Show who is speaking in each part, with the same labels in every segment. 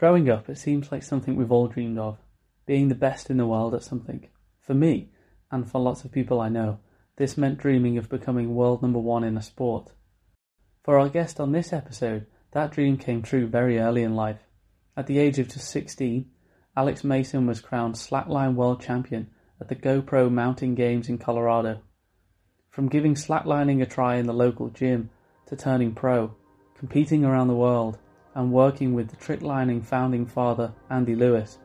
Speaker 1: Growing up, it seems like something we've all dreamed of being the best in the world at something. For me, and for lots of people I know, this meant dreaming of becoming world number one in a sport. For our guest on this episode, that dream came true very early in life. At the age of just 16, Alex Mason was crowned slackline world champion at the GoPro Mountain Games in Colorado. From giving slacklining a try in the local gym to turning pro, competing around the world, and working with the tricklining founding father Andy Lewis,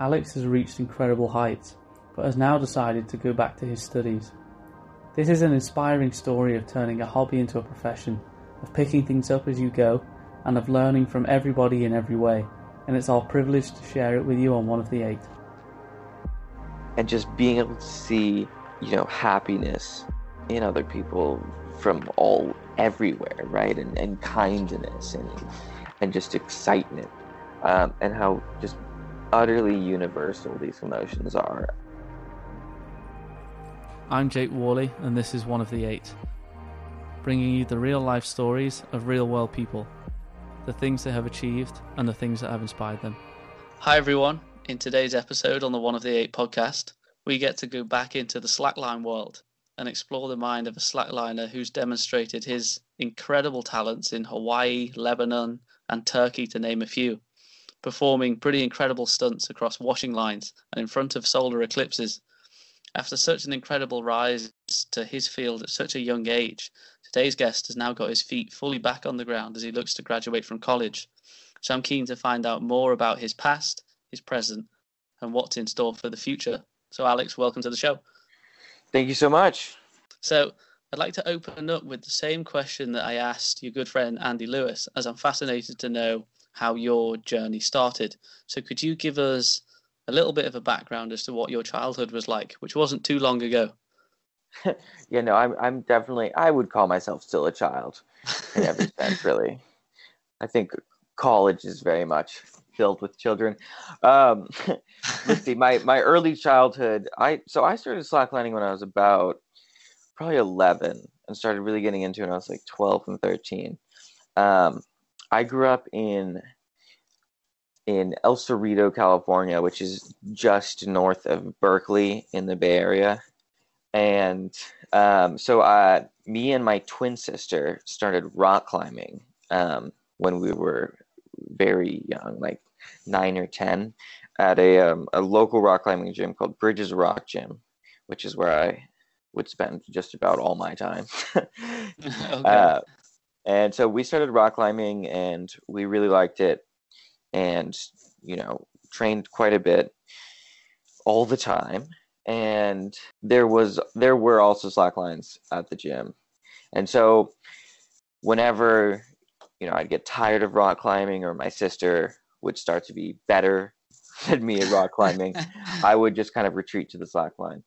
Speaker 1: Alex has reached incredible heights, but has now decided to go back to his studies. This is an inspiring story of turning a hobby into a profession, of picking things up as you go, and of learning from everybody in every way, and it's our privilege to share it with you on one of the eight.
Speaker 2: And just being able to see, you know, happiness in other people from all everywhere, right? And, and kindness and and just excitement, um, and how just utterly universal these emotions are.
Speaker 1: I'm Jake Worley, and this is one of the eight, bringing you the real life stories of real world people, the things they have achieved, and the things that have inspired them. Hi, everyone. In today's episode on the One of the Eight podcast, we get to go back into the slackline world and explore the mind of a slackliner who's demonstrated his incredible talents in Hawaii, Lebanon, and Turkey, to name a few, performing pretty incredible stunts across washing lines and in front of solar eclipses. After such an incredible rise to his field at such a young age, today's guest has now got his feet fully back on the ground as he looks to graduate from college. So I'm keen to find out more about his past, his present, and what's in store for the future. So, Alex, welcome to the show.
Speaker 2: Thank you so much.
Speaker 1: So, I'd like to open up with the same question that I asked your good friend Andy Lewis, as I'm fascinated to know how your journey started. So, could you give us a little bit of a background as to what your childhood was like, which wasn't too long ago?
Speaker 2: yeah, no, I'm I'm definitely I would call myself still a child in every sense, really. I think college is very much filled with children. Um, let's see, my my early childhood. I so I started slacklining when I was about probably 11 and started really getting into it when I was like 12 and 13. Um, I grew up in in El Cerrito, California, which is just north of Berkeley in the Bay Area. And um, so I, me and my twin sister started rock climbing um, when we were very young, like nine or 10, at a, um, a local rock climbing gym called Bridges Rock Gym, which is where I would spend just about all my time. okay. uh, and so we started rock climbing and we really liked it and, you know, trained quite a bit all the time. And there was there were also slack lines at the gym. And so whenever, you know, I'd get tired of rock climbing or my sister would start to be better than me at rock climbing, I would just kind of retreat to the slack line.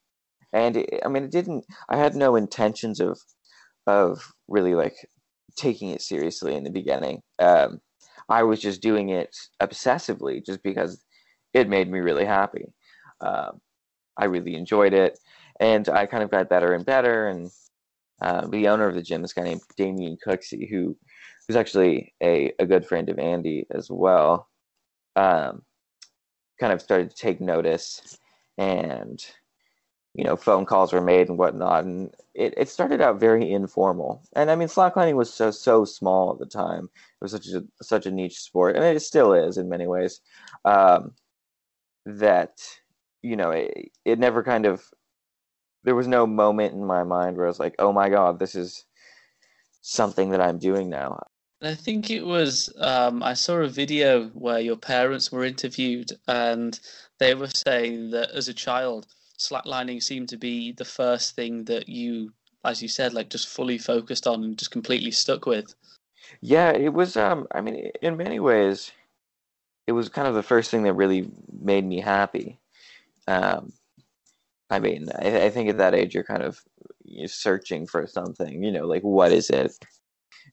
Speaker 2: And it, I mean, it didn't. I had no intentions of of really like taking it seriously in the beginning. Um, I was just doing it obsessively, just because it made me really happy. Um, I really enjoyed it, and I kind of got better and better. And uh, the owner of the gym, this guy named Damien Cooksey, who who's actually a, a good friend of Andy as well um, kind of started to take notice and you know phone calls were made and whatnot and it, it started out very informal. And i mean slacklining was so so small at the time. It was such a such a niche sport and it still is in many ways um, that you know it, it never kind of there was no moment in my mind where i was like oh my god this is something that i'm doing now.
Speaker 1: I think it was um, I saw a video where your parents were interviewed and they were saying that as a child, slacklining seemed to be the first thing that you, as you said, like just fully focused on and just completely stuck with.
Speaker 2: Yeah, it was. Um, I mean, in many ways, it was kind of the first thing that really made me happy. Um, I mean, I, I think at that age you're kind of you're searching for something. You know, like what is it?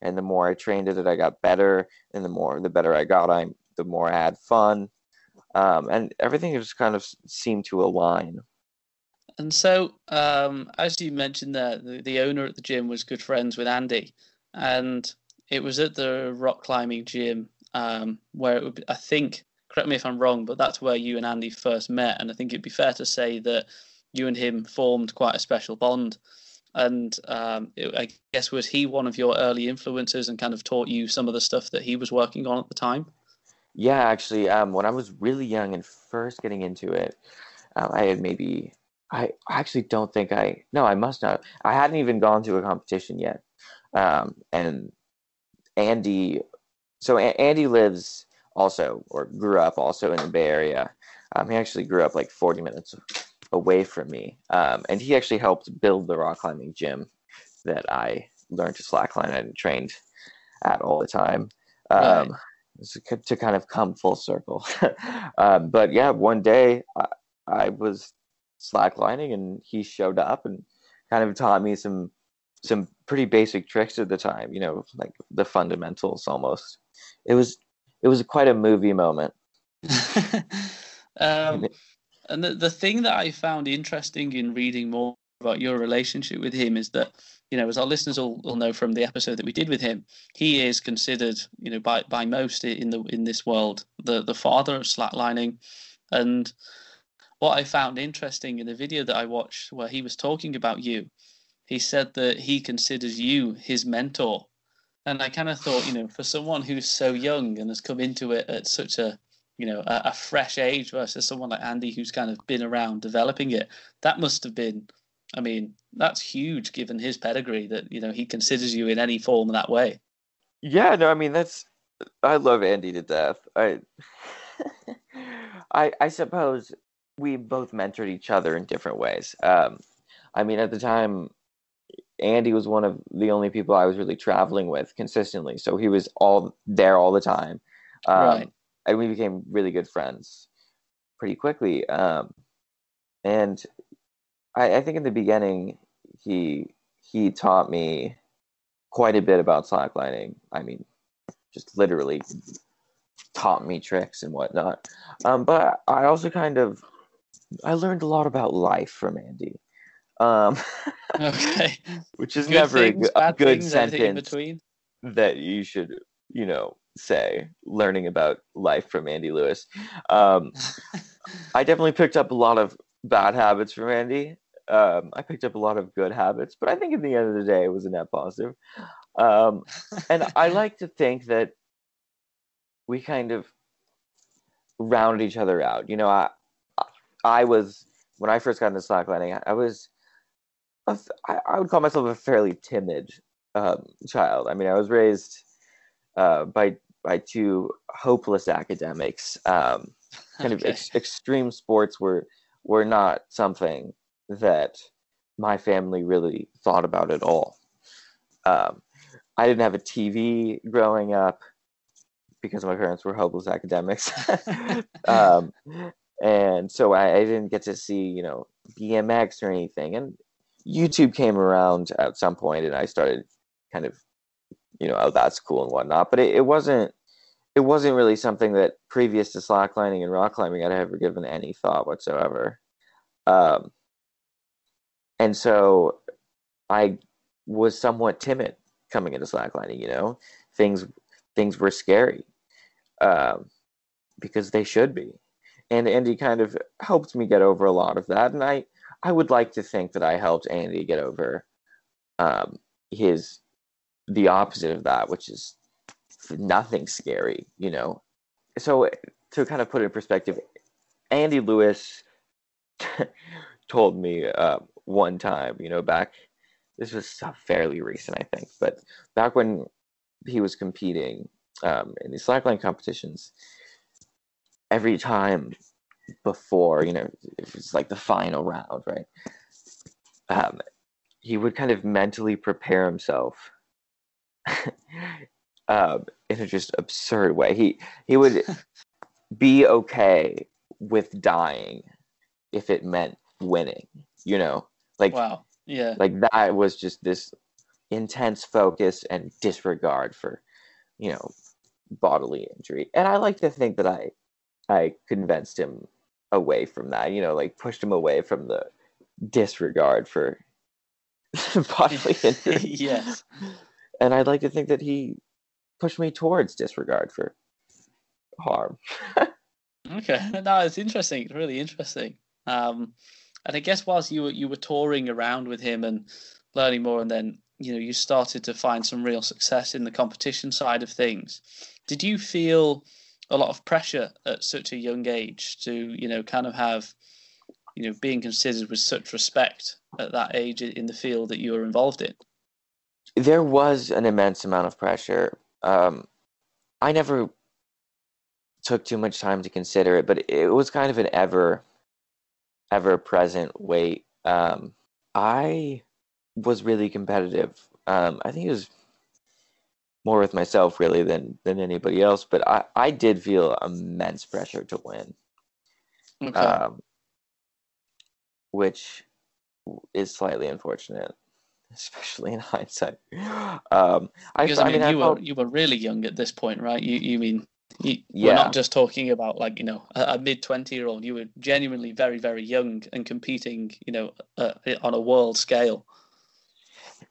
Speaker 2: and the more I trained at it, I got better, and the more the better I got, I the more I had fun, um, and everything just kind of seemed to align.
Speaker 1: And so, um, as you mentioned there, the, the owner at the gym was good friends with Andy, and it was at the rock climbing gym um, where it would, be, I think correct me if I'm wrong, but that's where you and Andy first met, and I think it'd be fair to say that you and him formed quite a special bond. And um, it, I guess was he one of your early influences and kind of taught you some of the stuff that he was working on at the time?
Speaker 2: Yeah, actually, um, when I was really young and first getting into it, um, I had maybe I actually don't think I no I must not I hadn't even gone to a competition yet, um, and Andy, so a- Andy lives also or grew up also in the Bay Area. Um, he actually grew up like 40 minutes away from me. Um, and he actually helped build the rock climbing gym that I learned to slackline and trained at all the time. Um, right. to kind of come full circle. um, but yeah, one day I, I was slacklining and he showed up and kind of taught me some some pretty basic tricks at the time, you know, like the fundamentals almost. It was it was quite a movie moment.
Speaker 1: um, and the, the thing that I found interesting in reading more about your relationship with him is that, you know, as our listeners all, will know from the episode that we did with him, he is considered, you know, by, by most in the in this world, the, the father of slacklining. And what I found interesting in the video that I watched where he was talking about you, he said that he considers you his mentor. And I kind of thought, you know, for someone who's so young and has come into it at such a you know a, a, fresh age versus someone like Andy who's kind of been around developing it. That must have been, I mean, that's huge given his pedigree that you know he considers you in any form that way.
Speaker 2: Yeah, no, I mean that's I love Andy to death. I I I suppose we both mentored each other in different ways. Um, I mean, at the time, Andy was one of the only people I was really traveling with consistently, so he was all there all the time. Um, right and we became really good friends pretty quickly. Um, and I, I think in the beginning, he he taught me quite a bit about slacklining. I mean, just literally taught me tricks and whatnot. Um, but I also kind of I learned a lot about life from Andy. Um,
Speaker 1: okay,
Speaker 2: which is good never things, a, good, good sentence that you should you know say learning about life from Andy Lewis. Um, I definitely picked up a lot of bad habits from Andy. Um, I picked up a lot of good habits, but I think at the end of the day, it was a net positive. Um, and I like to think that we kind of rounded each other out. You know, I I was when I first got into slacklining, I was a, I would call myself a fairly timid um, child. I mean, I was raised uh, by by two hopeless academics. Um, kind okay. of ex- extreme sports were were not something that my family really thought about at all. Um, I didn't have a TV growing up because my parents were hopeless academics, um, and so I, I, didn't get to see you know BMX or anything. And YouTube came around at some point, and I started kind of you know, oh, that's cool and whatnot. But it, it wasn't it wasn't really something that previous to slacklining and rock climbing I'd ever given any thought whatsoever. Um, and so I was somewhat timid coming into slacklining. You know, things things were scary um, because they should be, and Andy kind of helped me get over a lot of that. And I I would like to think that I helped Andy get over um, his the opposite of that, which is nothing scary, you know. So to kind of put it in perspective, Andy Lewis told me uh, one time, you know, back this was fairly recent, I think, but back when he was competing um, in these slackline competitions, every time before, you know, it's like the final round, right? Um, he would kind of mentally prepare himself um, in a just absurd way. He he would be okay with dying if it meant winning. You know, like
Speaker 1: wow, yeah,
Speaker 2: like that was just this intense focus and disregard for you know bodily injury. And I like to think that I I convinced him away from that. You know, like pushed him away from the disregard for bodily injury.
Speaker 1: yes
Speaker 2: and I'd like to think that he pushed me towards disregard for harm.
Speaker 1: Okay, no, it's interesting. It's really interesting. Um, and I guess whilst you were you were touring around with him and learning more, and then you know you started to find some real success in the competition side of things. Did you feel a lot of pressure at such a young age to you know kind of have you know being considered with such respect at that age in the field that you were involved in?
Speaker 2: There was an immense amount of pressure. Um, I never took too much time to consider it, but it was kind of an ever, ever present weight. Um, I was really competitive. Um, I think it was more with myself really than than anybody else, but I I did feel immense pressure to win. Okay. Um, which is slightly unfortunate, especially in hindsight. Um,
Speaker 1: because I, I mean, I you felt... were you were really young at this point, right? You you mean you, yeah. we're not just talking about like you know a, a mid twenty year old. You were genuinely very very young and competing, you know, uh, on a world scale.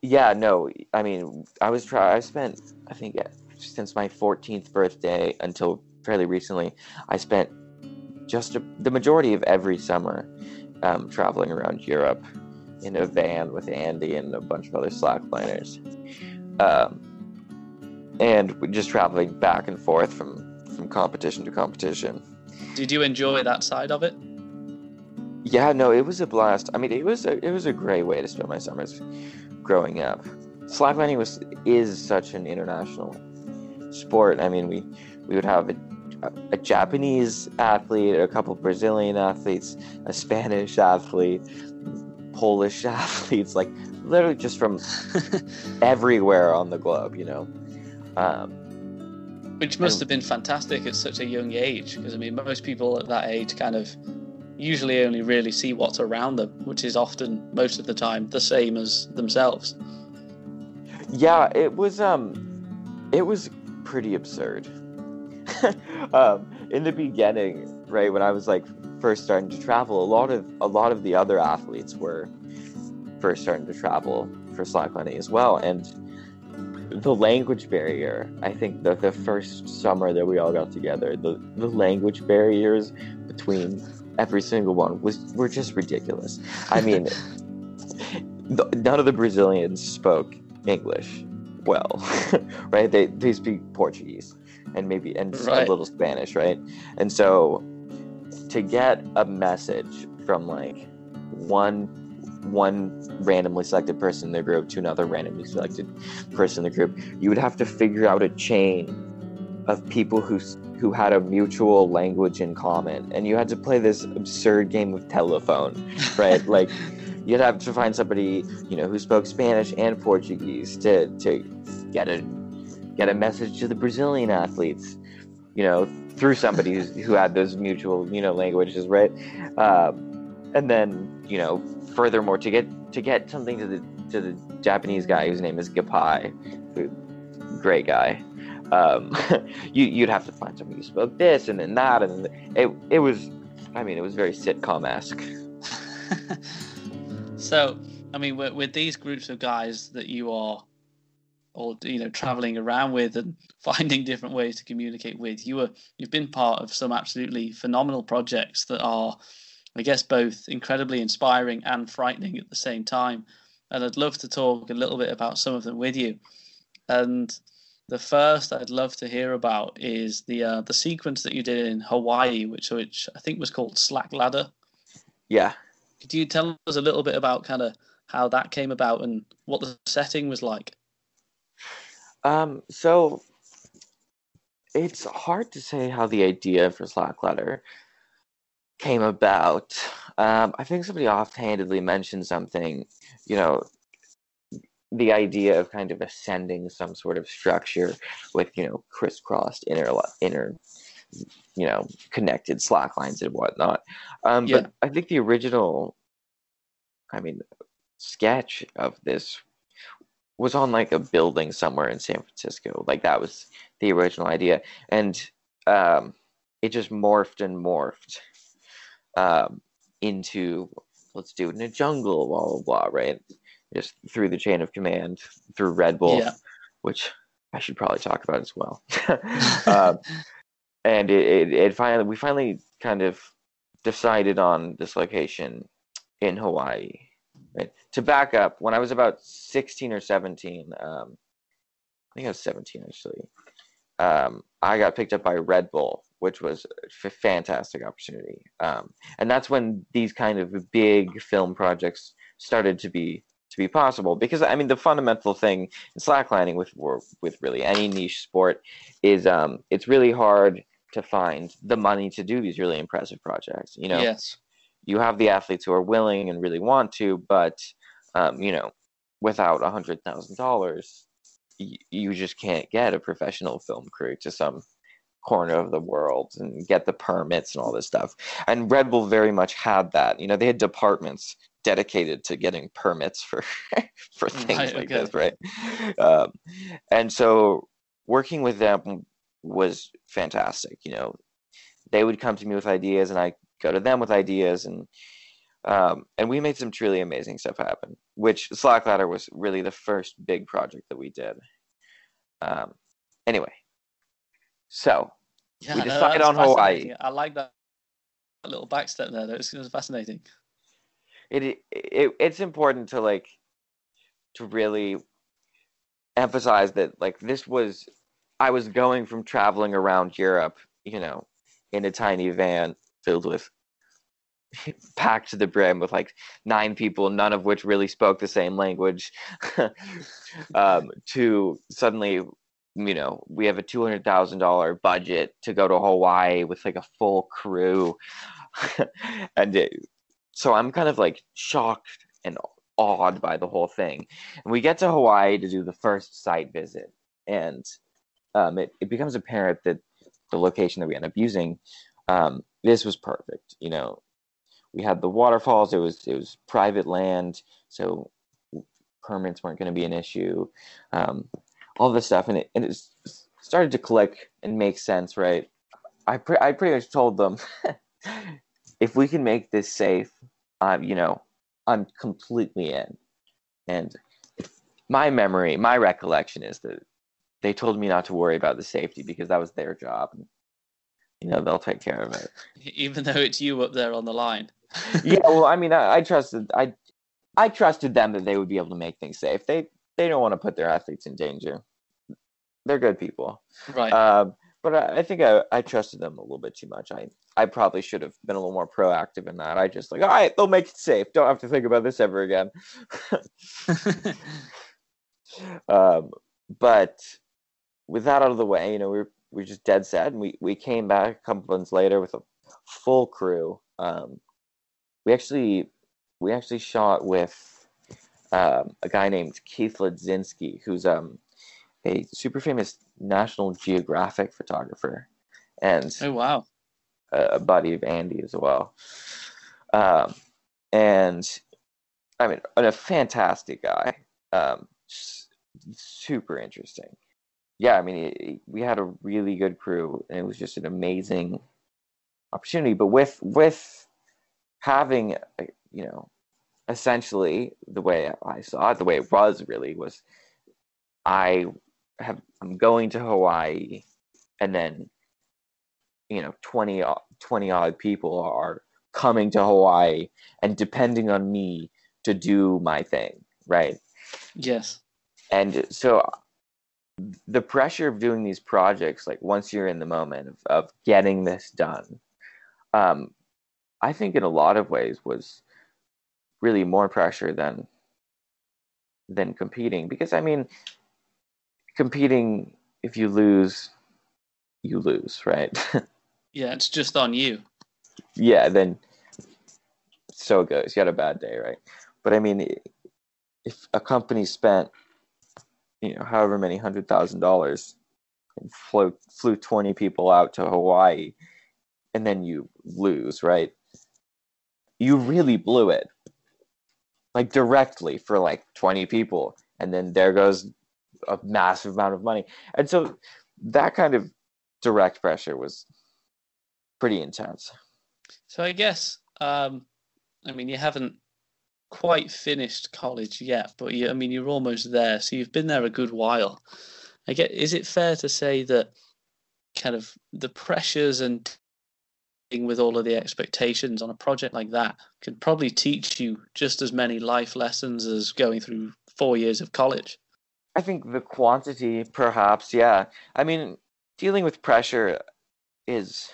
Speaker 2: Yeah, no, I mean, I was try. I spent, I think, since my 14th birthday until fairly recently, I spent just a, the majority of every summer um, traveling around Europe in a van with Andy and a bunch of other slackliners, um, and just traveling back and forth from from competition to competition.
Speaker 1: Did you enjoy that side of it?
Speaker 2: Yeah, no, it was a blast. I mean, it was a, it was a great way to spend my summers growing up. Slacklining was is such an international sport. I mean, we we would have a, a Japanese athlete, a couple Brazilian athletes, a Spanish athlete, Polish athletes, like literally just from everywhere on the globe, you know. Um,
Speaker 1: Which must and, have been fantastic at such a young age, because I mean, most people at that age kind of usually only really see what's around them, which is often most of the time the same as themselves.
Speaker 2: Yeah, it was um it was pretty absurd. um, in the beginning, right, when I was like first starting to travel, a lot of a lot of the other athletes were first starting to travel for slacklining as well. And the language barrier, I think the the first summer that we all got together, the, the language barriers between every single one was were just ridiculous. I mean, none of the Brazilians spoke English well, right? They they speak Portuguese and maybe and right. a little Spanish, right? And so to get a message from like one one randomly selected person in the group to another randomly selected person in the group, you would have to figure out a chain of people who who had a mutual language in common, and you had to play this absurd game of telephone, right? like you'd have to find somebody you know who spoke Spanish and Portuguese to to get a get a message to the Brazilian athletes, you know, through somebody who had those mutual you know languages, right? Um, and then you know, furthermore, to get to get something to the to the Japanese guy whose name is Gappai, great guy um, you, you'd have to find somebody who spoke this and then that, and it it was, I mean, it was very sitcom esque.
Speaker 1: so, I mean, with, with these groups of guys that you are, or you know, traveling around with and finding different ways to communicate with, you were you've been part of some absolutely phenomenal projects that are, I guess, both incredibly inspiring and frightening at the same time. And I'd love to talk a little bit about some of them with you. And the first I'd love to hear about is the uh, the sequence that you did in Hawaii, which which I think was called Slack Ladder.
Speaker 2: Yeah.
Speaker 1: Could you tell us a little bit about kind of how that came about and what the setting was like?
Speaker 2: Um, so it's hard to say how the idea for Slack Ladder came about. Um, I think somebody offhandedly mentioned something, you know, the idea of kind of ascending some sort of structure with you know crisscrossed inner inner you know connected slack lines and whatnot. Um, yeah. but i think the original i mean sketch of this was on like a building somewhere in san francisco. Like that was the original idea. And um, it just morphed and morphed um, into let's do it in a jungle blah blah blah right just through the chain of command through Red Bull, yeah. which I should probably talk about as well. um, and it, it, it finally we finally kind of decided on this location in Hawaii. Right. To back up, when I was about sixteen or seventeen, um, I think I was seventeen actually. Um, I got picked up by Red Bull, which was a fantastic opportunity. Um, and that's when these kind of big film projects started to be to be possible. Because I mean, the fundamental thing in slacklining with with really any niche sport is um, it's really hard to find the money to do these really impressive projects. You know,
Speaker 3: yes,
Speaker 2: you have the athletes who are willing and really want to, but um, you know, without a hundred thousand dollars, you just can't get a professional film crew to some corner of the world and get the permits and all this stuff. And Red Bull very much had that. You know, they had departments dedicated to getting permits for for things right, like okay. this, right? Um, and so working with them was fantastic. You know, they would come to me with ideas, and I go to them with ideas, and um, and we made some truly amazing stuff happen. Which Slack Ladder was really the first big project that we did. Um, anyway, so yeah, we decided no, on Hawaii.
Speaker 3: I like that little backstep there. That was, it was fascinating.
Speaker 2: It, it it's important to like to really emphasize that like this was I was going from traveling around Europe, you know, in a tiny van filled with packed to the brim with like nine people, none of which really spoke the same language, um, to suddenly, you know, we have a two hundred thousand dollar budget to go to Hawaii with like a full crew, and it, so I'm kind of like shocked and awed by the whole thing. And we get to Hawaii to do the first site visit, and um, it, it becomes apparent that the location that we end up using, um, this was perfect. You know, we had the waterfalls. It was it was private land, so permits weren't going to be an issue. Um, all this stuff, and it and it started to click and make sense, right? I pre- I pretty much told them if we can make this safe, I'm you know I'm completely in. And my memory, my recollection is that they told me not to worry about the safety because that was their job. You know they'll take care of it.
Speaker 3: Even though it's you up there on the line.
Speaker 2: yeah, well, I mean, I, I, trusted I, I trusted them that they would be able to make things safe. They they don't want to put their athletes in danger. They're good people,
Speaker 3: right?
Speaker 2: Um, but I, I, think I, I trusted them a little bit too much. I I probably should have been a little more proactive in that. I just like, all right, they'll make it safe. Don't have to think about this ever again. um, but with that out of the way, you know, we are we are just dead set, and we we came back a couple months later with a full crew. Um, we actually we actually shot with um, a guy named Keith Ladzinski, who's um, a super famous National Geographic photographer, and
Speaker 3: oh wow,
Speaker 2: a, a buddy of Andy as well. Um, and I mean, a fantastic guy, um, super interesting. Yeah, I mean, it, we had a really good crew, and it was just an amazing opportunity. But with with having, uh, you know, essentially the way I saw it, the way it was really was, I have I'm going to Hawaii, and then, you know, 20, 20 odd people are coming to Hawaii and depending on me to do my thing, right?
Speaker 3: Yes.
Speaker 2: And so the pressure of doing these projects, like once you're in the moment of, of getting this done, um, I think in a lot of ways was really more pressure than than competing because I mean competing if you lose you lose, right?
Speaker 3: yeah, it's just on you.
Speaker 2: Yeah, then so it goes. You had a bad day, right? But I mean if a company spent you know however many hundred thousand dollars and flew flew 20 people out to Hawaii and then you lose, right? you really blew it like directly for like 20 people and then there goes a massive amount of money. And so that kind of direct pressure was pretty intense.
Speaker 3: So i guess um i mean you haven't quite finished college yet but you i mean you're almost there. So you've been there a good while. I get is it fair to say that
Speaker 1: kind of the pressures and with all of the expectations on a project like that could probably teach you just as many life lessons as going through four years of college.
Speaker 2: I think the quantity, perhaps, yeah. I mean, dealing with pressure is,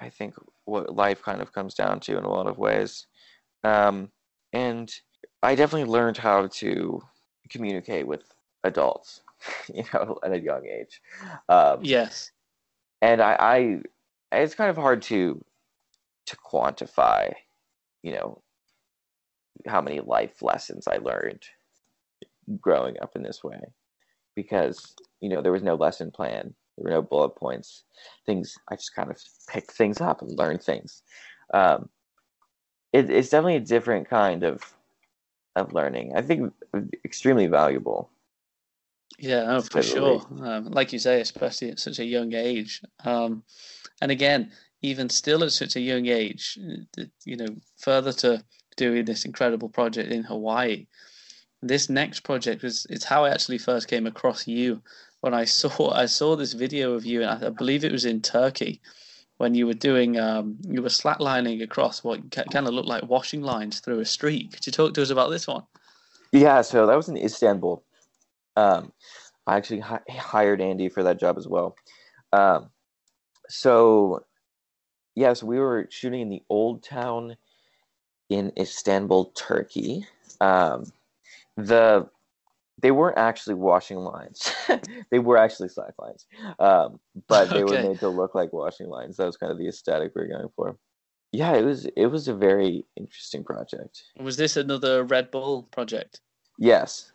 Speaker 2: I think, what life kind of comes down to in a lot of ways. Um, and I definitely learned how to communicate with adults, you know, at a young age. Um,
Speaker 1: yes.
Speaker 2: And I, I, it's kind of hard to, to quantify, you know, how many life lessons I learned growing up in this way because you know there was no lesson plan there were no bullet points things i just kind of picked things up and learned things. Um, it, it's definitely a different kind of of learning. I think extremely valuable.
Speaker 1: Yeah oh, for sure. Um, like you say especially at such a young age. Um, and again even still at such a young age you know further to doing this incredible project in hawaii this next project was it's how I actually first came across you when I saw I saw this video of you and I, I believe it was in Turkey when you were doing um, you were slacklining across what kind of looked like washing lines through a street. Could you talk to us about this one?
Speaker 2: Yeah, so that was in Istanbul. Um, I actually hi- hired Andy for that job as well. Um, so yes, yeah, so we were shooting in the old town in Istanbul, Turkey. Um, the they weren't actually washing lines. they were actually slack lines, um, but they okay. were made to look like washing lines. That was kind of the aesthetic we were going for. Yeah, it was it was a very interesting project.
Speaker 1: Was this another Red Bull project?
Speaker 2: Yes,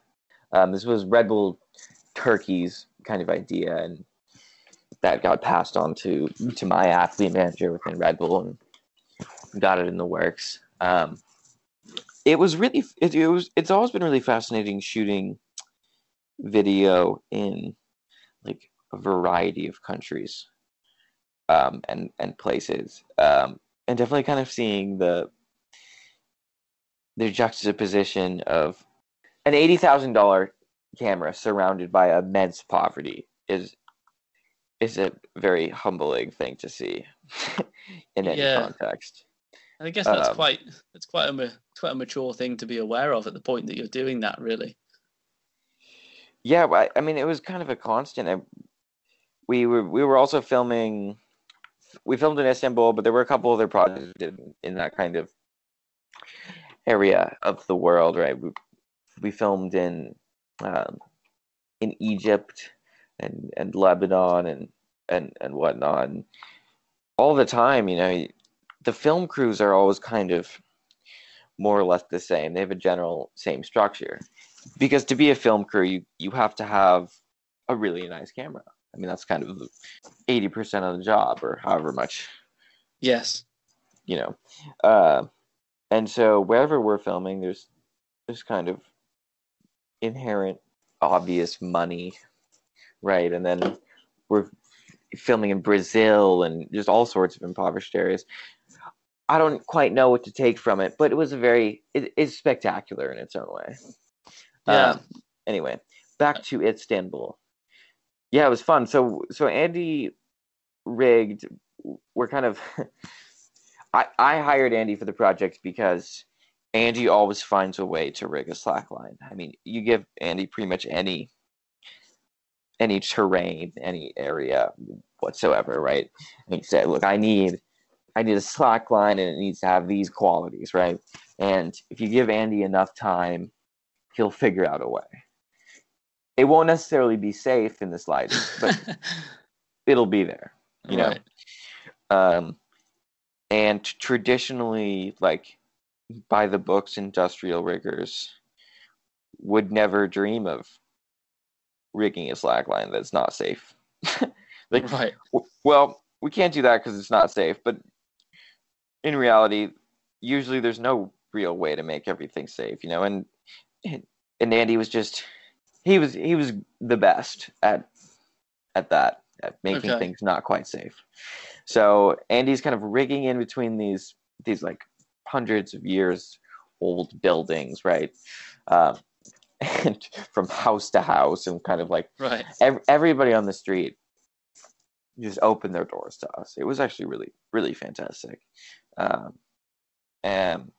Speaker 2: um, this was Red Bull Turkey's kind of idea, and that got passed on to to my athlete manager within Red Bull, and got it in the works. Um, it was really it, it was it's always been really fascinating shooting video in like a variety of countries um, and and places um, and definitely kind of seeing the the juxtaposition of an eighty thousand dollar camera surrounded by immense poverty is is a very humbling thing to see in any yeah. context.
Speaker 1: I guess that's um, quite that's quite a quite a mature thing to be aware of at the point that you're doing that. Really.
Speaker 2: Yeah, I, I mean, it was kind of a constant. I, we were we were also filming. We filmed in Istanbul, but there were a couple other projects in, in that kind of area of the world. Right, we we filmed in um, in Egypt and and Lebanon and and and whatnot. And all the time, you know, the film crews are always kind of more or less the same. They have a general same structure. Because to be a film crew, you, you have to have a really nice camera. I mean, that's kind of 80% of the job or however much.
Speaker 1: Yes.
Speaker 2: You know. Uh, and so wherever we're filming, there's there's kind of inherent obvious money, right? And then we're filming in Brazil and just all sorts of impoverished areas. I don't quite know what to take from it, but it was a very it is spectacular in its own way.
Speaker 1: Yeah. Um,
Speaker 2: anyway, back to Istanbul. Yeah, it was fun. So so Andy rigged. We're kind of. I I hired Andy for the project because Andy always finds a way to rig a slack line. I mean, you give Andy pretty much any any terrain, any area whatsoever, right? And he said, "Look, I need." I need a slack line and it needs to have these qualities, right? And if you give Andy enough time, he'll figure out a way. It won't necessarily be safe in the slightest, but it'll be there, you know. Um, and traditionally, like by the books, industrial riggers would never dream of rigging a slack line that's not safe. like, right. W- well, we can't do that because it's not safe, but in reality, usually there's no real way to make everything safe, you know. And and Andy was just he was he was the best at at that at making okay. things not quite safe. So Andy's kind of rigging in between these these like hundreds of years old buildings, right? Um, and from house to house, and kind of like
Speaker 1: right.
Speaker 2: Ev- everybody on the street just opened their doors to us. It was actually really, really fantastic. Um, and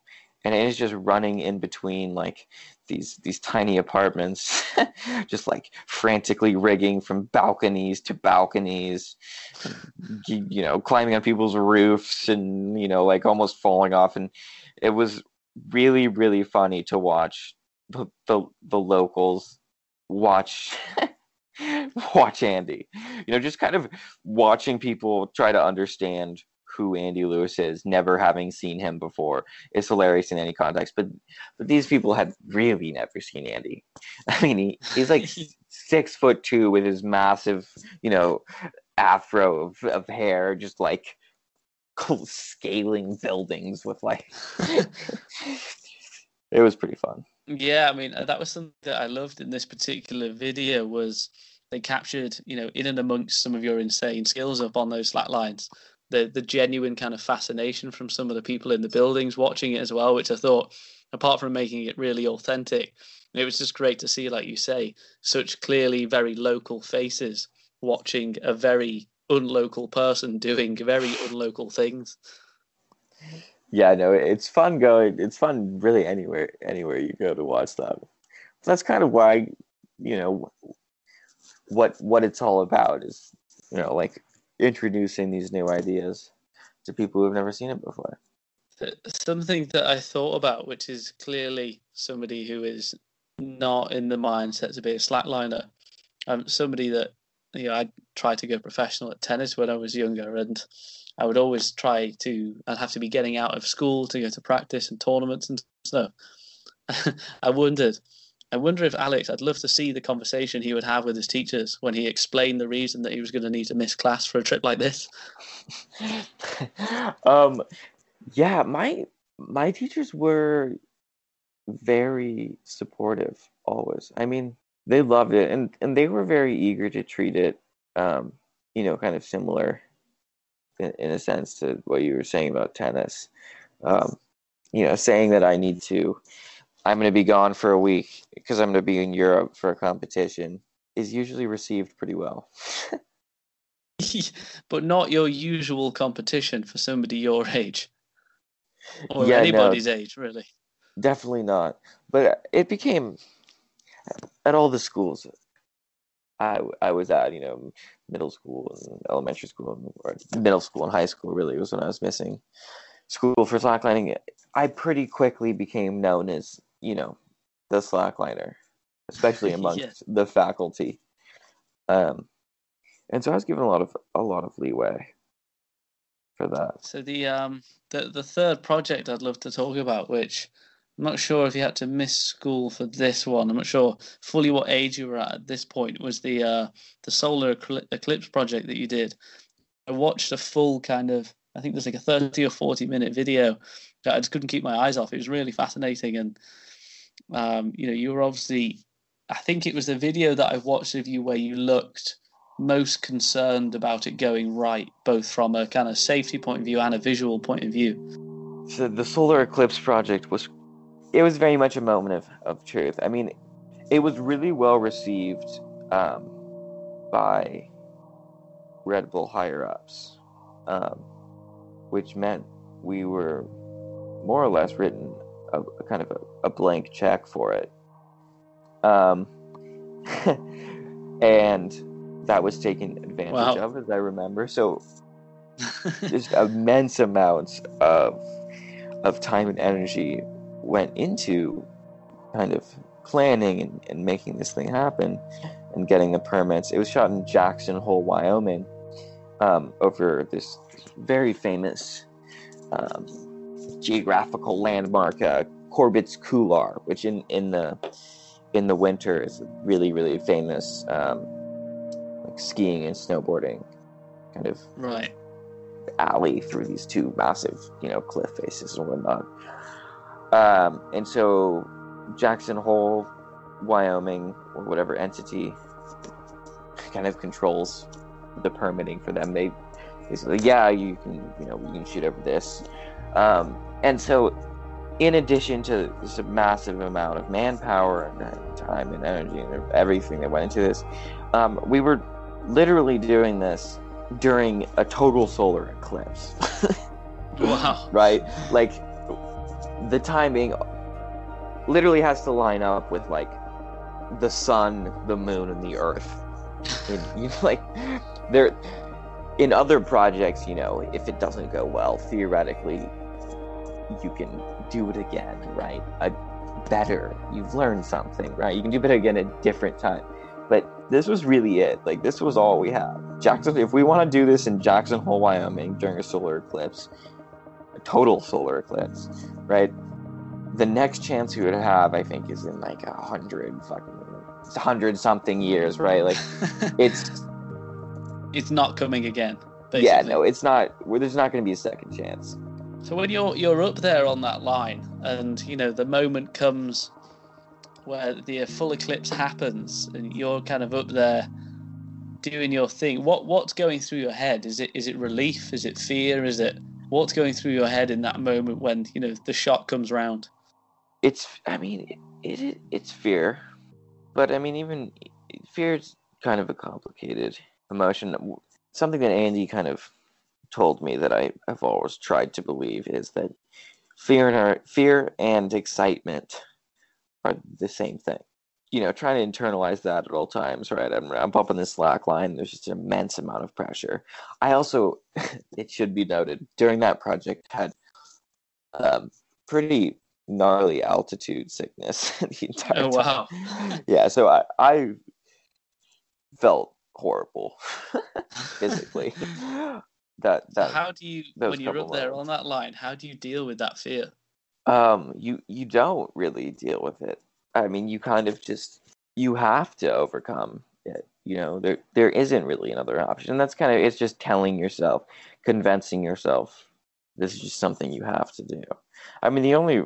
Speaker 2: and it is just running in between like these these tiny apartments, just like frantically rigging from balconies to balconies, you, know, climbing on people's roofs and you know, like almost falling off. And it was really, really funny to watch the the, the locals watch watch Andy. You know, just kind of watching people try to understand who Andy Lewis is, never having seen him before, is hilarious in any context. But but these people had really never seen Andy. I mean, he, he's like six foot two with his massive, you know, afro of, of hair, just like scaling buildings with like. it was pretty fun.
Speaker 1: Yeah, I mean uh, that was something that I loved in this particular video was they captured, you know, in and amongst some of your insane skills up on those slack lines, the the genuine kind of fascination from some of the people in the buildings watching it as well, which I thought, apart from making it really authentic, it was just great to see, like you say, such clearly very local faces watching a very unlocal person doing very unlocal things.
Speaker 2: Yeah, no, it's fun going. It's fun really anywhere anywhere you go to watch that. That's kind of why, you know, what what it's all about is, you know, like introducing these new ideas to people who have never seen it before.
Speaker 1: Something that I thought about, which is clearly somebody who is not in the mindset to be a slackliner, um, somebody that you know I tried to go professional at tennis when I was younger, and I would always try to. I'd have to be getting out of school to go to practice and tournaments and stuff. I wondered I wonder if Alex, I'd love to see the conversation he would have with his teachers when he explained the reason that he was going to need to miss class for a trip like this.
Speaker 2: um, yeah, my my teachers were very supportive always. I mean, they loved it and and they were very eager to treat it um, you know, kind of similar in, in a sense to what you were saying about tennis. Um, you know, saying that I need to I'm going to be gone for a week because I'm going to be in Europe for a competition is usually received pretty well.
Speaker 1: but not your usual competition for somebody your age or yeah, anybody's no, age, really.
Speaker 2: Definitely not. But it became at all the schools I I was at, you know, middle school and elementary school, or middle school and high school. Really was when I was missing school for slacklining. I pretty quickly became known as you know, the slackliner, especially amongst yeah. the faculty. Um, and so I was given a lot of a lot of leeway for that.
Speaker 1: So the um the the third project I'd love to talk about, which I'm not sure if you had to miss school for this one. I'm not sure fully what age you were at at this point. Was the uh the solar eclipse project that you did? I watched a full kind of I think there's like a 30 or 40 minute video that I just couldn't keep my eyes off. It was really fascinating and um, you know, you were obviously, I think it was the video that I watched of you where you looked most concerned about it going right, both from a kind of safety point of view and a visual point of view.
Speaker 2: So the solar eclipse project was, it was very much a moment of, of truth. I mean, it was really well received um, by Red Bull higher ups, um, which meant we were more or less written a, a kind of a, a, blank check for it. Um, and that was taken advantage wow. of, as I remember. So just immense amounts of of time and energy went into kind of planning and, and making this thing happen and getting the permits. It was shot in Jackson Hole, Wyoming, um, over this, very famous um, geographical landmark, uh, Corbett's Couloir, which in, in the in the winter is really really famous, um, like skiing and snowboarding, kind of
Speaker 1: right
Speaker 2: alley through these two massive you know cliff faces and whatnot. Um, and so Jackson Hole, Wyoming, or whatever entity kind of controls the permitting for them. They basically, yeah, you can, you know, you can shoot over this. Um, and so, in addition to this massive amount of manpower and time and energy and everything that went into this, um, we were literally doing this during a total solar eclipse.
Speaker 1: wow.
Speaker 2: right? Like the timing literally has to line up with like the sun, the moon, and the earth. And, you know, like there in other projects, you know, if it doesn't go well, theoretically you can do it again, right? A better. You've learned something, right? You can do it again at different time. But this was really it. Like this was all we have. Jackson if we want to do this in Jackson Hole, Wyoming during a solar eclipse, total solar eclipse, right? The next chance we would have, I think, is in like a hundred fucking hundred something years, right? Like it's
Speaker 1: it's not coming again. Basically.
Speaker 2: Yeah, no, it's not. There's not going to be a second chance.
Speaker 1: So when you're you're up there on that line, and you know the moment comes where the full eclipse happens, and you're kind of up there doing your thing. What what's going through your head? Is it is it relief? Is it fear? Is it what's going through your head in that moment when you know the shot comes round?
Speaker 2: It's. I mean, it, it it's fear, but I mean, even fear is kind of a complicated emotion. Something that Andy kind of told me that I have always tried to believe is that fear and our, fear and excitement are the same thing. You know, trying to internalize that at all times, right? I'm, I'm up on the slack line. There's just an immense amount of pressure. I also, it should be noted, during that project had um, pretty gnarly altitude sickness the entire
Speaker 1: oh, wow.
Speaker 2: time. Yeah, so I, I felt horrible physically. that that.
Speaker 1: How do you when you're up there on that line? How do you deal with that fear?
Speaker 2: Um, you you don't really deal with it. I mean, you kind of just you have to overcome it. You know, there there isn't really another option. That's kind of it's just telling yourself, convincing yourself, this is just something you have to do. I mean, the only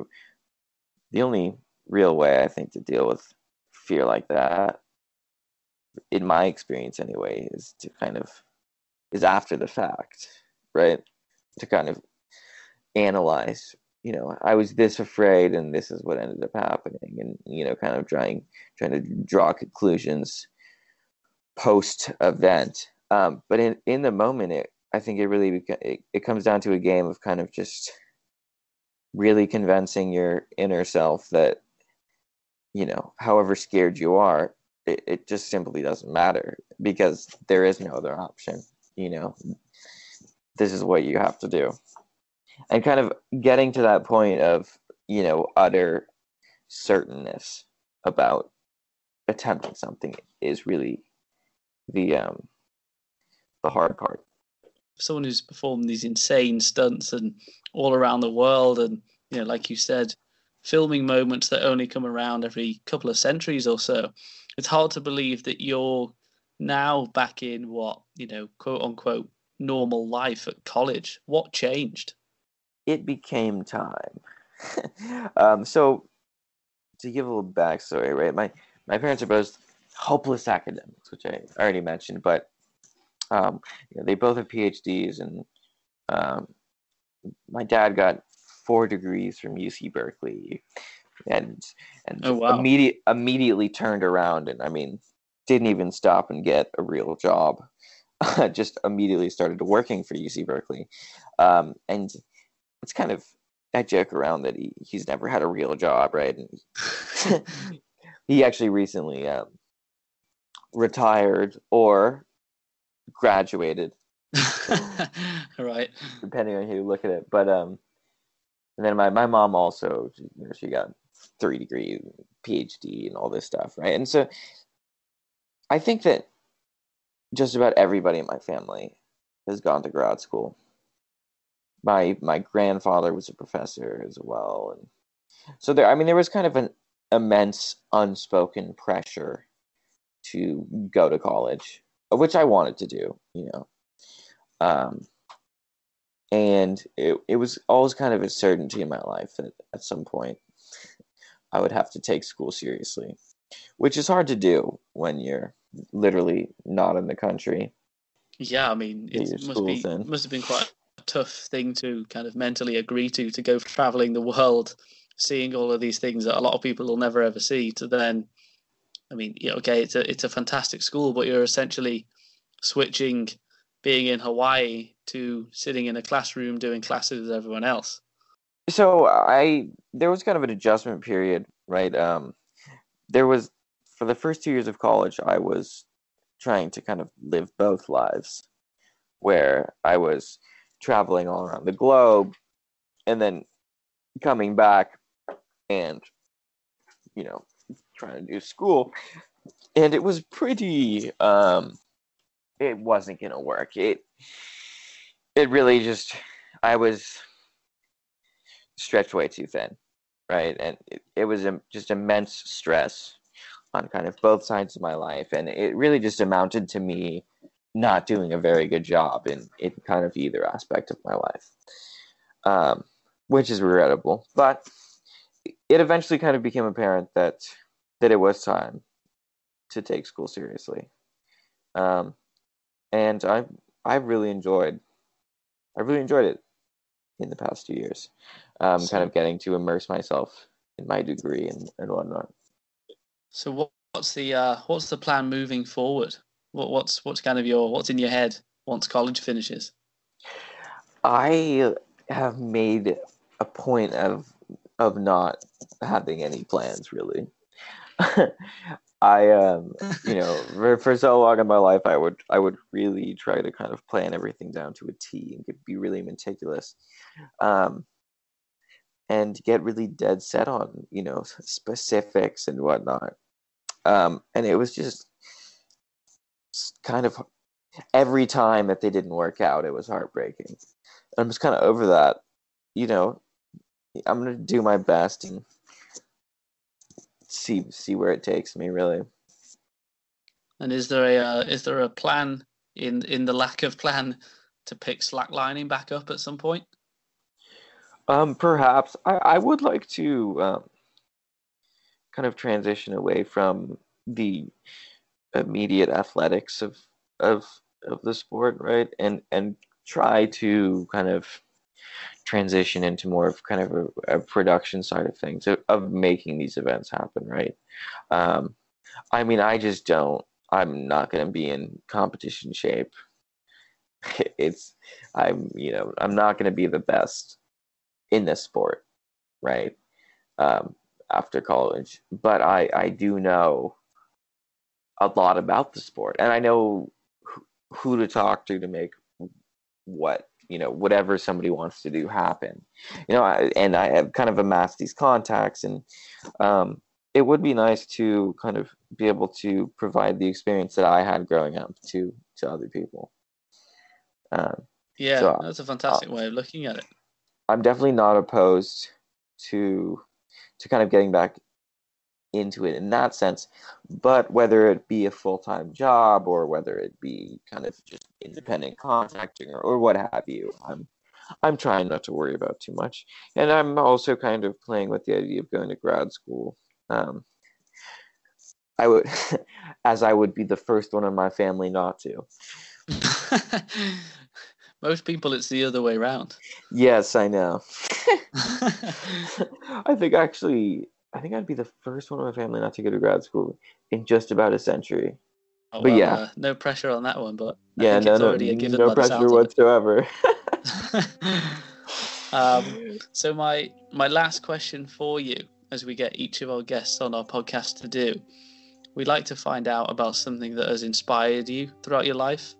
Speaker 2: the only real way I think to deal with fear like that, in my experience anyway, is to kind of is after the fact, right? To kind of analyze, you know, I was this afraid and this is what ended up happening and you know, kind of trying trying to draw conclusions post event. Um, but in in the moment it I think it really it, it comes down to a game of kind of just really convincing your inner self that you know, however scared you are, it, it just simply doesn't matter because there is no other option you know, this is what you have to do. And kind of getting to that point of, you know, utter certainness about attempting something is really the um the hard part.
Speaker 1: Someone who's performed these insane stunts and all around the world and you know, like you said, filming moments that only come around every couple of centuries or so. It's hard to believe that you're now back in what you know quote unquote normal life at college what changed
Speaker 2: it became time um, so to give a little backstory right my my parents are both hopeless academics which i already mentioned but um, you know, they both have phds and um, my dad got four degrees from uc berkeley and and oh, wow. immediate, immediately turned around and i mean didn't even stop and get a real job. just immediately started working for UC Berkeley. Um, and it's kind of, I joke around that he, he's never had a real job, right? And he actually recently um, retired or graduated.
Speaker 1: right.
Speaker 2: Depending on who you look at it. But, um, and then my, my mom also, you know, she got three degree PhD and all this stuff, right? And so I think that just about everybody in my family has gone to grad school. My my grandfather was a professor as well, and so there. I mean, there was kind of an immense unspoken pressure to go to college, which I wanted to do. You know, um, and it it was always kind of a certainty in my life that at some point I would have to take school seriously, which is hard to do when you're literally not in the country.
Speaker 1: Yeah, I mean, it must be in. must have been quite tough thing to kind of mentally agree to to go traveling the world, seeing all of these things that a lot of people will never ever see. To then, I mean, yeah, okay, it's a it's a fantastic school, but you're essentially switching
Speaker 3: being in Hawaii to sitting in a classroom doing classes with everyone else?
Speaker 2: So I there was kind of an adjustment period, right? Um, there was for the first two years of college, I was trying to kind of live both lives, where I was traveling all around the globe, and then coming back and you know trying to do school. And it was pretty um it wasn't gonna work. It it really just i was stretched way too thin right? And it, it was just immense stress on kind of both sides of my life. And it really just amounted to me not doing a very good job in, in kind of either aspect of my life um, which is regrettable but it eventually kind of became apparent that that it was time to take school seriously. Um, and I I really enjoyed I really enjoyed it in the past two years. Um, so, kind of getting to immerse myself in my degree and, and whatnot.
Speaker 3: So what, what's the uh, what's the plan moving forward? What, what's what's kind of your what's in your head once college finishes?
Speaker 2: I have made a point of of not having any plans really. I um you know for, for so long in my life I would I would really try to kind of plan everything down to a T and be really meticulous, um, and get really dead set on you know specifics and whatnot, um, and it was just kind of every time that they didn't work out it was heartbreaking. I'm just kind of over that, you know. I'm gonna do my best and see see where it takes me really.
Speaker 3: And is there a uh, is there a plan in in the lack of plan to pick slacklining back up at some point?
Speaker 2: Um, perhaps I, I would like to um, kind of transition away from the immediate athletics of of of the sport, right? And and try to kind of transition into more of kind of a, a production side of things of, of, making these events happen, right? Um, I mean, I just don't. I'm not going to be in competition shape. It's I'm you know I'm not going to be the best in this sport, right? Um, after college, but I I do know a lot about the sport, and I know who to talk to to make what you know whatever somebody wants to do happen. You know I, and i have kind of amassed these contacts and um, it would be nice to kind of be able to provide the experience that i had growing up to to other people.
Speaker 3: Um, yeah so, that's a fantastic uh, way of looking at it.
Speaker 2: I'm definitely not opposed to to kind of getting back into it in that sense. But whether it be a full time job or whether it be kind of just independent contracting or, or what have you, I'm I'm trying not to worry about too much. And I'm also kind of playing with the idea of going to grad school. Um, I would, as I would be the first one in my family not to.
Speaker 3: Most people, it's the other way around.
Speaker 2: Yes, I know. I think actually I think I'd be the first one in my family not to go to grad school in just about a century.
Speaker 3: Oh, but well, yeah, uh, no pressure on that one. But
Speaker 2: I yeah, no, no, no pressure whatsoever.
Speaker 3: um, so my my last question for you, as we get each of our guests on our podcast to do, we'd like to find out about something that has inspired you throughout your life.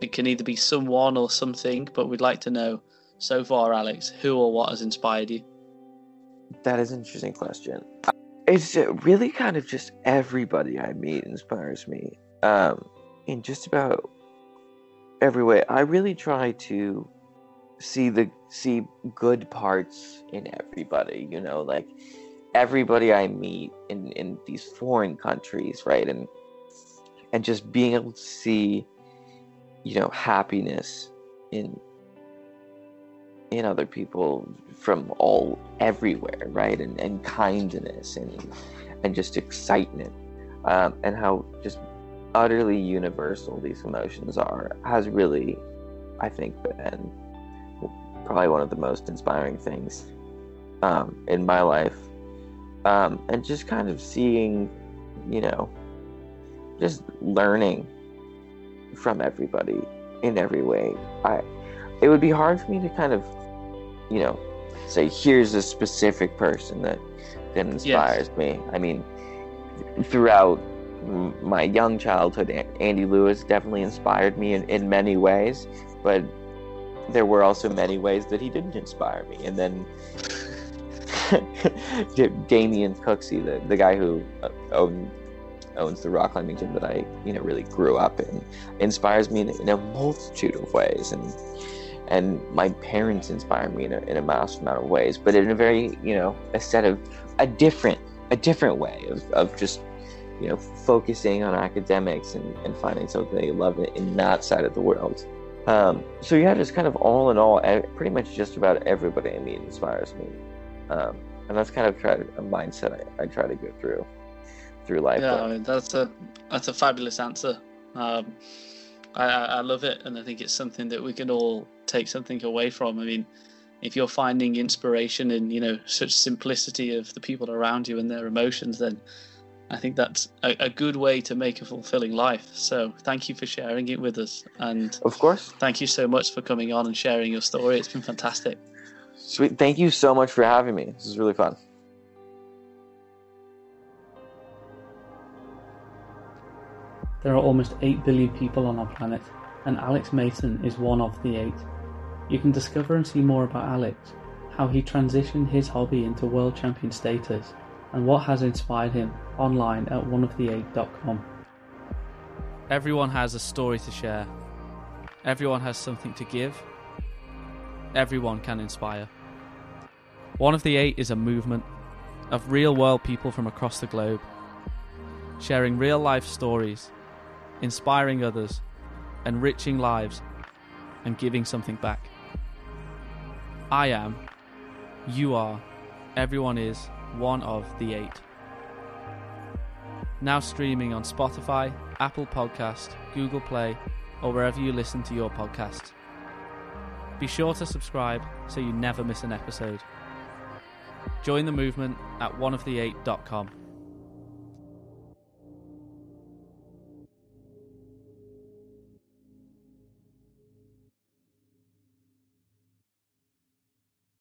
Speaker 3: It can either be someone or something, but we'd like to know so far, Alex, who or what has inspired you.
Speaker 2: That is an interesting question. It's really kind of just everybody I meet inspires me. Um, in just about every way. I really try to see the see good parts in everybody. You know, like everybody I meet in in these foreign countries, right? And and just being able to see, you know, happiness in in other people from all everywhere, right? And and kindness and and just excitement, um, and how just utterly universal these emotions are has really, I think, been probably one of the most inspiring things um, in my life, um, and just kind of seeing, you know, just learning from everybody in every way. I it would be hard for me to kind of, you know, say here's a specific person that that inspires yes. me. I mean, throughout my young childhood, Andy Lewis definitely inspired me in, in many ways, but there were also many ways that he didn't inspire me. And then Damien Cooksey, the, the guy who uh, owned, owns the rock climbing gym that I you know really grew up in, inspires me in, in a multitude of ways. And and my parents inspire me in a, in a massive amount of ways, but in a very you know a set of a different a different way of, of just you know focusing on academics and, and finding something you love in that side of the world. Um, so yeah, just kind of all in all, pretty much just about everybody I meet inspires me, um, and that's kind of try a mindset I, I, try to go through through life.
Speaker 4: Yeah, I mean, that's a that's a fabulous answer. Um, I, I love it, and I think it's something that we can all take something away from. I mean, if you're finding inspiration in you know such simplicity of the people around you and their emotions, then I think that's a, a, good way to make a fulfilling life. So thank you for sharing it with us, and
Speaker 2: of course,
Speaker 4: thank you so much for coming on and sharing your story. It's been fantastic.
Speaker 2: Sweet, thank you so much for having me. This is really fun.
Speaker 5: There are almost 8 billion people on our planet, and Alex Mason is one of the 8. You can discover and see more about Alex, how he transitioned his hobby into world champion status, and what has inspired him online at oneofthe8.com.
Speaker 1: Everyone has a story to share. Everyone has something to give. Everyone can inspire. One of the Eight is a movement of real world people from across the globe, sharing real life stories inspiring others, enriching lives, and giving something back. I am, you are, everyone is one of the eight. Now streaming on Spotify, Apple Podcast, Google Play, or wherever you listen to your podcast. Be sure to subscribe so you never miss an episode. Join the movement at oneofthe8.com.